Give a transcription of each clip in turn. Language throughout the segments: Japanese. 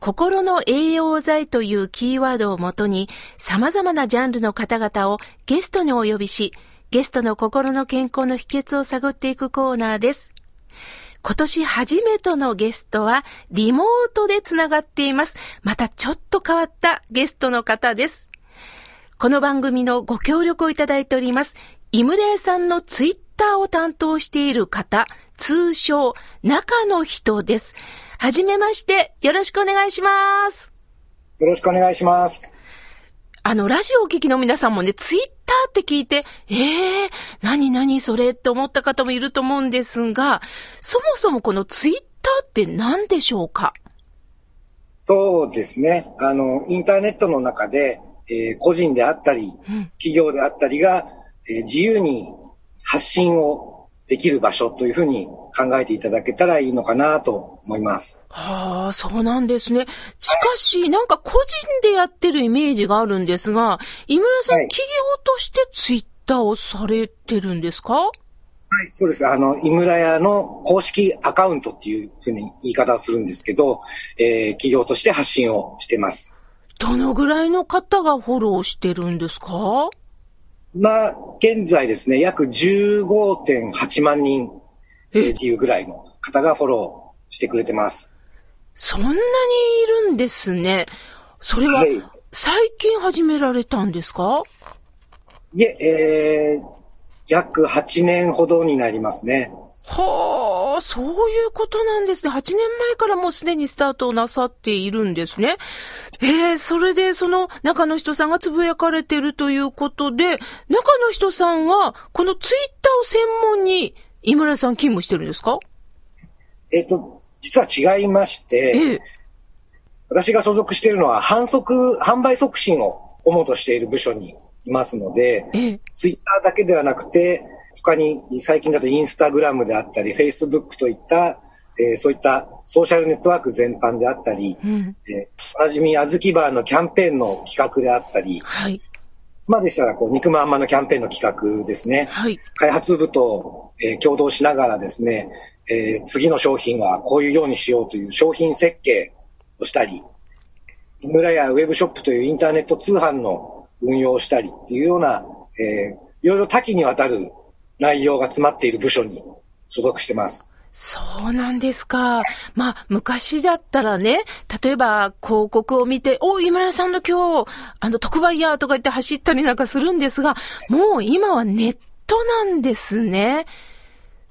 心の栄養剤というキーワードをもとに様々なジャンルの方々をゲストにお呼びし、ゲストの心の健康の秘訣を探っていくコーナーです。今年初めてのゲストはリモートでつながっています。またちょっと変わったゲストの方です。この番組のご協力をいただいております。井村屋さんのツイッターを担当している方、通称、中の人です。はじめまして、よろしくお願いします。よろしくお願いします。あの、ラジオをお聞きの皆さんもね、ツイッターって聞いて、ええー、何何それって思った方もいると思うんですが、そもそもこのツイッターって何でしょうか？そうですね。あの、インターネットの中で、えー個人であったり、企業であったりが、えー自由に発信をできる場所というふうに考えていただけたらいいのかなと思います。はあ、そうなんですね。しかし、なんか個人でやってるイメージがあるんですが、井村さん、はい企業としてツイッターをされてるんですか？はい、そうです。あの、井村屋の公式アカウントっていうふうに言い方をするんですけど、えー企業として発信をしてます。どのぐらいの方がフォローしてるんですか？まあ、現在ですね、約15.8万人、えーっていうぐらいの方がフォローしてくれてます。そんなにいるんですね。それははい、最近始められたんですか？いえ、えー、約8年ほどになりますね。はあ、そういうことなんですね。8年前からもうすでにスタートをなさっているんですね。えー、それでその中の人さんがつぶやかれてるということで、中の人さんはこのツイッターを専門に井村さん勤務してるんですか？えっ、と、実は違いまして、ええ。私が所属しているのは販促、販売促進を主としている部署にいますので、ええ。ツイッターだけではなくて、他に最近だとインスタグラムであったり、フェイスブックといった、えーそういったソーシャルネットワーク全般であったり、うん。えーおなじみ、あずきバーのキャンペーンの企画であったり、はい。まあでしたら、こう、肉まんまのキャンペーンの企画ですね。はい。開発部と、えー共同しながらですね、えー次の商品はこういうようにしようという商品設計をしたり、井村やウェブショップというインターネット通販の運用をしたりっていうような、えーいろいろ多岐にわたる内容が詰まっている部署に所属してます。そうなんですか。まあ、昔だったらね、例えば広告を見て、お、井村さんの今日、あの、特売やとか言って走ったりなんかするんですが、もう今はネットなんですね。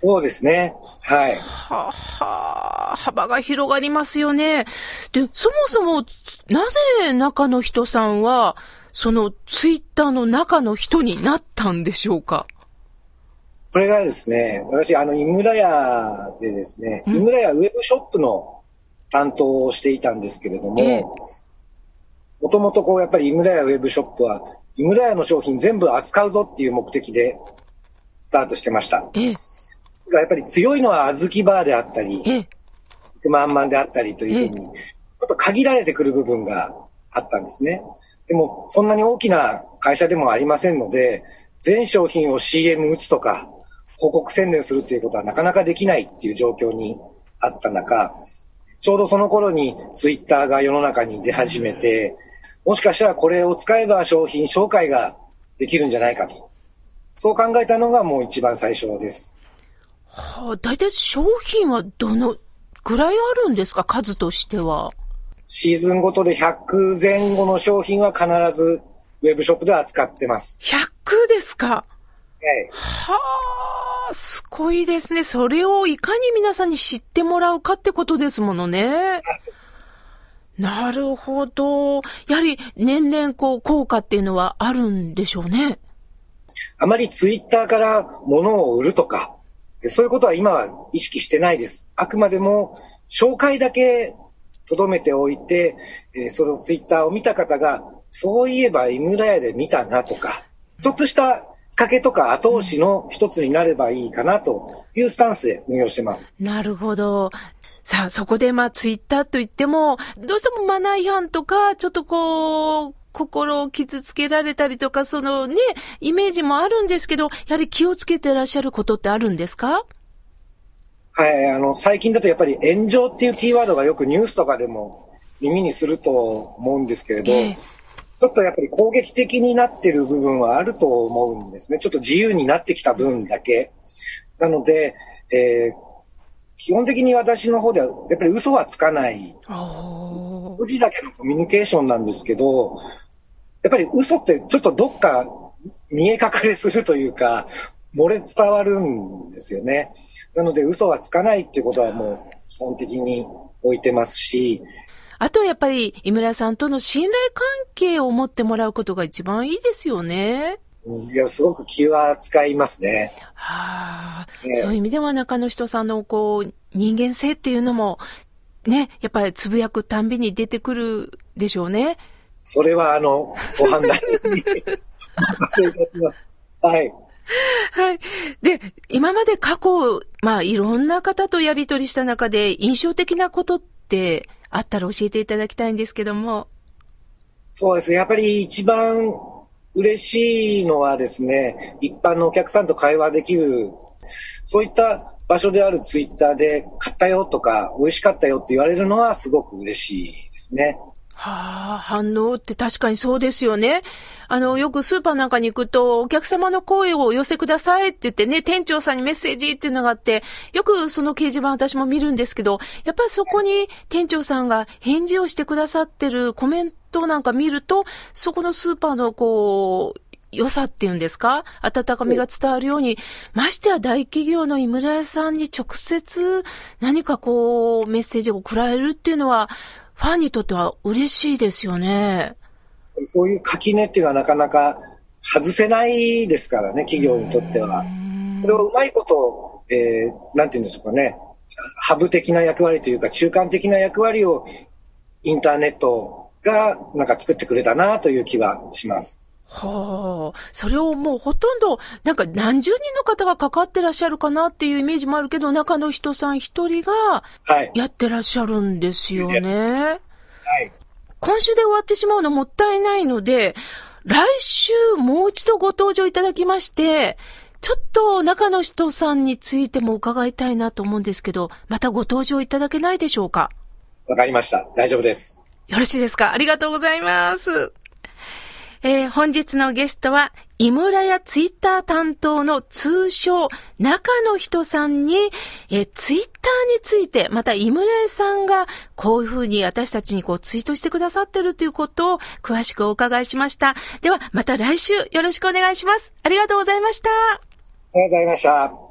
そうですね。はい。はは幅が広がりますよね。で、そもそも、なぜ中の人さんは、そのツイッターの中の人になったんでしょうか？これがですね、私、あの、井村屋でですね、うん。井村屋ウェブショップの担当をしていたんですけれども、ええ。もともとこう、やっぱり井村屋ウェブショップは、井村屋の商品全部扱うぞっていう目的でスタートしてました。ええ、やっぱり強いのは小豆バーであったり、ええ、肉まんまんであったりというふうに、ちょっと限られてくる部分があったんですね。でも、そんなに大きな会社でもありませんので、全商品を CM 打つとか、広告宣伝するっていうことはなかなかできないっていう状況にあった中、ちょうどその頃にツイッターが世の中に出始めて、もしかしたらこれを使えば商品紹介ができるんじゃないかと。そう考えたのがもう一番最初です。はあ、大体商品はどのぐらいあるんですか？数としては。シーズンごとで100前後の商品は必ずウェブショップでは扱ってます。100ですか？はい。はあ、すごいですね。それをいかに皆さんに知ってもらうかってことですものね。なるほど。やはり年々こう効果っていうのはあるんでしょうね。あまりツイッターから物を売るとか、そういうことは今は意識してないです。あくまでも紹介だけ留めておいて、そのツイッターを見た方がそういえば井村屋で見たなとか、ちょっとしたかけとか後押しの一つになればいいかなというスタンスで運用してます。なるほど。さあ、そこでまあツイッターといっても、どうしてもマナー違反とか、ちょっとこう、心を傷つけられたりとか、そのね、イメージもあるんですけど、やはり気をつけてらっしゃることってあるんですか？はい、あの、最近だとやっぱり炎上っていうキーワードがよくニュースとかでも耳にすると思うんですけれど、えー、ちょっとやっぱり攻撃的になってる部分はあると思うんですね。ちょっと自由になってきた分だけ。なので、えー、基本的に私の方ではやっぱり嘘はつかない。無事だけのコミュニケーションなんですけど、やっぱり嘘ってちょっとどっか見え隠れするというか、漏れ伝わるんですよね。なので嘘はつかないっていうことはもう基本的に置いてますし。あとやっぱり井村さんとの信頼関係を持ってもらうことが一番いいですよね。いや、すごく気は使いますね。はあ、ね、そういう意味では中野人さんのこう、人間性っていうのも、ね、やっぱりつぶやくたんびに出てくるでしょうね。それは、あの、ご判断に。はい。はい。で、今まで過去、まあ、いろんな方とやりとりした中で、印象的なことってあったら教えていただきたいんですけども。そうですね。やっぱり一番嬉しいのはですね、一般のお客さんと会話できる、そういった場所であるツイッターで、買ったよとか、美味しかったよって言われるのはすごく嬉しいですね。はあ、反応って確かにそうですよね。あの、よくスーパーなんかに行くと、お客様の声をお寄せくださいって言ってね、店長さんにメッセージっていうのがあって、よくその掲示板私も見るんですけど、やっぱりそこに店長さんが返事をしてくださってるコメントなんか見ると、そこのスーパーのこう、良さっていうんですか？温かみが伝わるように、ましてや大企業の井村屋さんに直接何かこう、メッセージを送られるっていうのは、ファンにとっては嬉しいですよね。そういう垣根っていうのはなかなか外せないですからね、企業にとっては。それをうまいこと、えー、なんていうんでしょうかね、ハブ的な役割というか、中間的な役割をインターネットがなんか作ってくれたなという気はします。はあ、それをもうほとんど、なんか何十人の方が関わってらっしゃるかなっていうイメージもあるけど、中の人さん一人が、やってらっしゃるんですよね。はい。今週で終わってしまうのもったいないので、来週もう一度ご登場いただきまして、ちょっと中の人さんについても伺いたいなと思うんですけど、またご登場いただけないでしょうか？わかりました。大丈夫です。よろしいですか？ありがとうございます。えー、本日のゲストは、井村屋ツイッター担当の通称、中の人さんに、えー、ツイッターについて、また井村屋さんが、こういうふうに私たちにこうツイートしてくださってるということを詳しくお伺いしました。では、また来週よろしくお願いします。ありがとうございました。ありがとうございました。